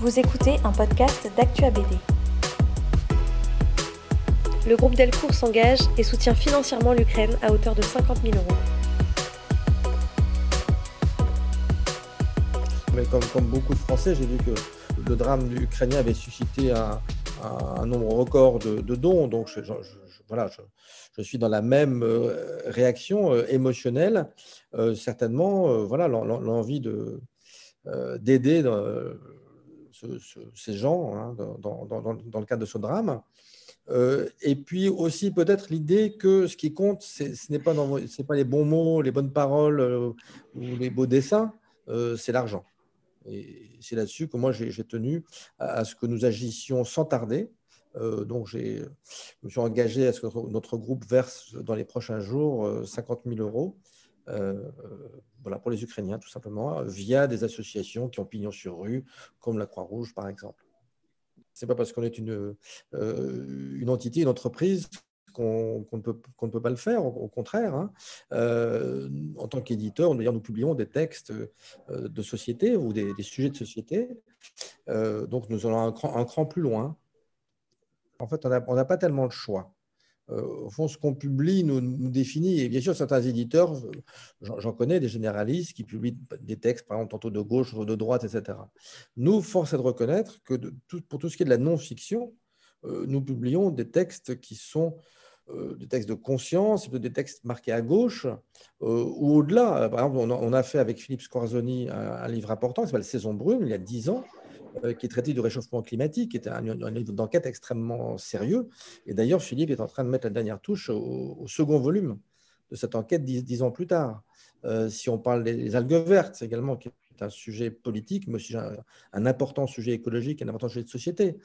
Vous écoutez un podcast d'Actua BD. Le groupe Delcourt s'engage et soutient financièrement l'Ukraine à hauteur de 50 000 euros. Mais comme, comme beaucoup de Français, j'ai vu que le drame ukrainien avait suscité un, un nombre record de, de dons. Donc, je, je, je, voilà, je, suis dans la même euh, réaction euh, émotionnelle. Euh, certainement, voilà, l'envie de d'aider ce, ce, ces gens hein, dans, dans, dans, le cadre de ce drame. et puis aussi peut-être l'idée que ce qui compte, ce n'est pas, pas les bons mots, les bonnes paroles ou les beaux dessins, c'est l'argent. Et c'est là-dessus que moi, j'ai tenu à, ce que nous agissions sans tarder. Euh, donc, je me suis engagé à ce que notre groupe verse dans les prochains jours 50 000 euros euh, voilà, pour les Ukrainiens, tout simplement, via des associations qui ont pignon sur rue, comme la Croix-Rouge, par exemple. Ce n'est pas parce qu'on est une, euh, une entité, une entreprise qu'on ne, peut, ne peut pas le faire, au, contraire. Hein. Euh, en tant qu'éditeur, nous publions des textes euh, de société ou des, sujets de société. Euh, donc, nous allons un cran, un cran, plus loin. En fait, on n'a pas tellement le choix. Au fond, ce qu'on publie nous, définit. Et bien sûr, certains éditeurs, j'en connais des généralistes qui publient des textes, par exemple, tantôt de gauche, tantôt de droite, etc. Nous, force est de reconnaître que pour tout ce qui est de la non-fiction, nous publions des textes qui sont euh, des textes de conscience, des textes marqués à gauche euh, ou au-delà. Par exemple, on a, fait avec Philippe Scorzoni un, livre important qui s'appelle Saison brune, il y a dix ans, euh, qui est traité du réchauffement climatique, qui est un, livre d'enquête extrêmement sérieux. Et d'ailleurs, Philippe est en train de mettre la dernière touche au, second volume de cette enquête dix, ans plus tard. si on parle des algues vertes également, qui un sujet politique, mais aussi un, important sujet écologique, un important sujet de société.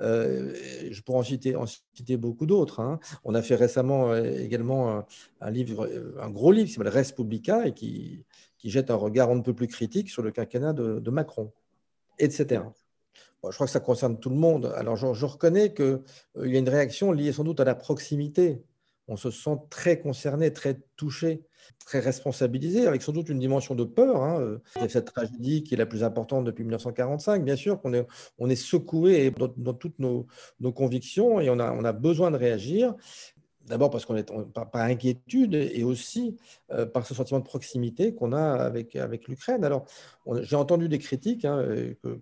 Euh, je pourrais en citer, beaucoup d'autres. Hein. On a fait récemment euh, également un, livre, un gros livre qui s'appelle Res Publica et qui, qui, jette un regard un peu plus critique sur le quinquennat de, Macron, etc. je crois que ça concerne tout le monde. Alors, je, reconnais qu'il euh, y a une réaction liée sans doute à la proximité on se sent très concerné, très touché, très responsabilisé, avec sans doute une dimension de peur. Hein. Cette tragédie qui est la plus importante depuis 1945, bien sûr qu'on est, secoué dans, toutes nos, convictions et on a besoin de réagir. D'abord parce qu'on est par, inquiétude et aussi euh, par ce sentiment de proximité qu'on a avec, l'Ukraine. Alors, j'ai entendu des critiques hein, que,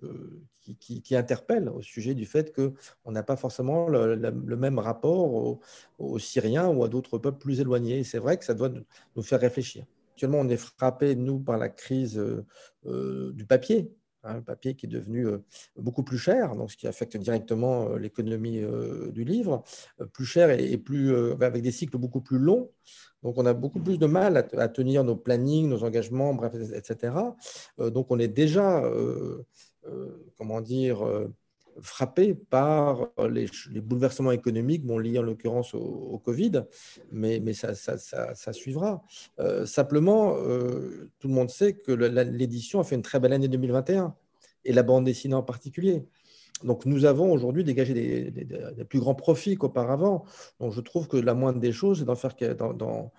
qui, interpelle au sujet du fait qu'on n'a pas forcément le, même rapport aux, Syriens ou à d'autres peuples plus éloignés. C'est vrai que ça doit nous faire réfléchir. Actuellement, on est frappé, nous, par la crise euh, du papier, hein, papier qui est devenu euh, beaucoup plus cher, donc ce qui affecte directement euh, l'économie du livre, plus cher et, plus, avec des cycles beaucoup plus longs. Donc, on a beaucoup plus de mal à, tenir nos plannings, nos engagements, bref, etc. donc, on est déjà euh, comment dire, euh, frappé par les, bouleversements économiques, bon, liés en l'occurrence au, Covid, mais, mais ça, ça, suivra. Euh, simplement, tout le monde sait que l'édition a fait une très belle année 2021, et la bande dessinée en particulier. Donc nous avons aujourd'hui dégagé des, des, plus grands profits qu'auparavant. Donc je trouve que la moindre des choses, c'est d'en faire... Dans, dans,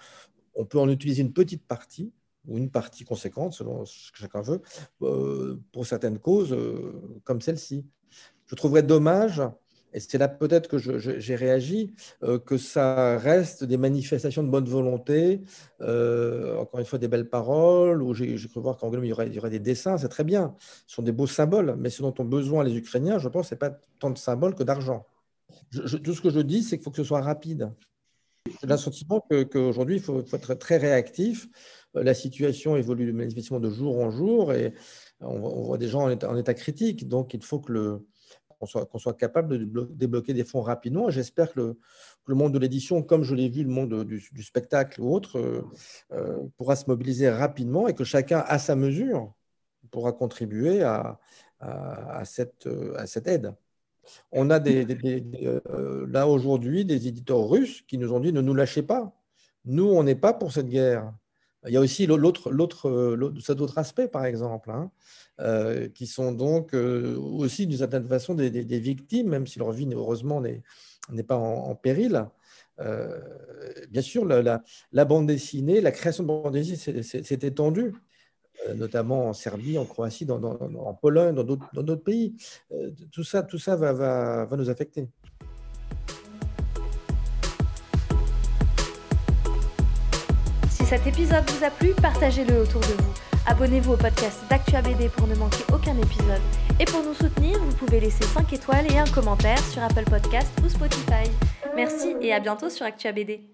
on peut en utiliser une petite partie ou une partie conséquente, selon ce que chacun veut, euh, pour certaines causes euh, comme celle-ci. Je trouverais dommage, et c'est là peut-être que j'ai réagi, euh, que ça reste des manifestations de bonne volonté, encore une fois des belles paroles, ou j'ai cru voir qu'en aurait, il y aurait des dessins, c'est très bien, ce sont des beaux symboles, mais ce dont ont besoin les Ukrainiens, je pense, ce n'est pas tant de symboles que d'argent. Tout ce que je dis, c'est qu'il faut que ce soit rapide. J'ai le sentiment qu'aujourd'hui, il faut, être très réactif la situation évolue manifestement de jour en jour et on, voit des gens en état, critique. Donc, il faut qu'on soit, capable de débloquer des fonds rapidement. J'espère que, le, monde de l'édition, comme je l'ai vu, le monde du, spectacle ou autre, euh, euh, pourra se mobiliser rapidement et que chacun, à sa mesure, pourra contribuer à, à, cette, aide. On a euh, là aujourd'hui des éditeurs russes qui nous ont dit ne nous lâchez pas. Nous, on n'est pas pour cette guerre. Il y a aussi l'autre, l'autre, cet autre aspect, par exemple, hein, euh, qui sont donc euh, aussi d'une certaine façon des, victimes, même si leur vie, heureusement, n'est, n'est pas en, péril. Euh, bien sûr, la, bande dessinée, la création de bande dessinée s'est étendue notamment en Serbie, en Croatie, en Pologne, dans d'autres pays. tout ça, tout ça va, va, va nous affecter. Cet épisode vous a plu, partagez-le autour de vous. Abonnez-vous au podcast d'ActuABD pour ne manquer aucun épisode. Et pour nous soutenir, vous pouvez laisser 5 étoiles et un commentaire sur Apple Podcast ou Spotify. Merci et à bientôt sur ActuABD.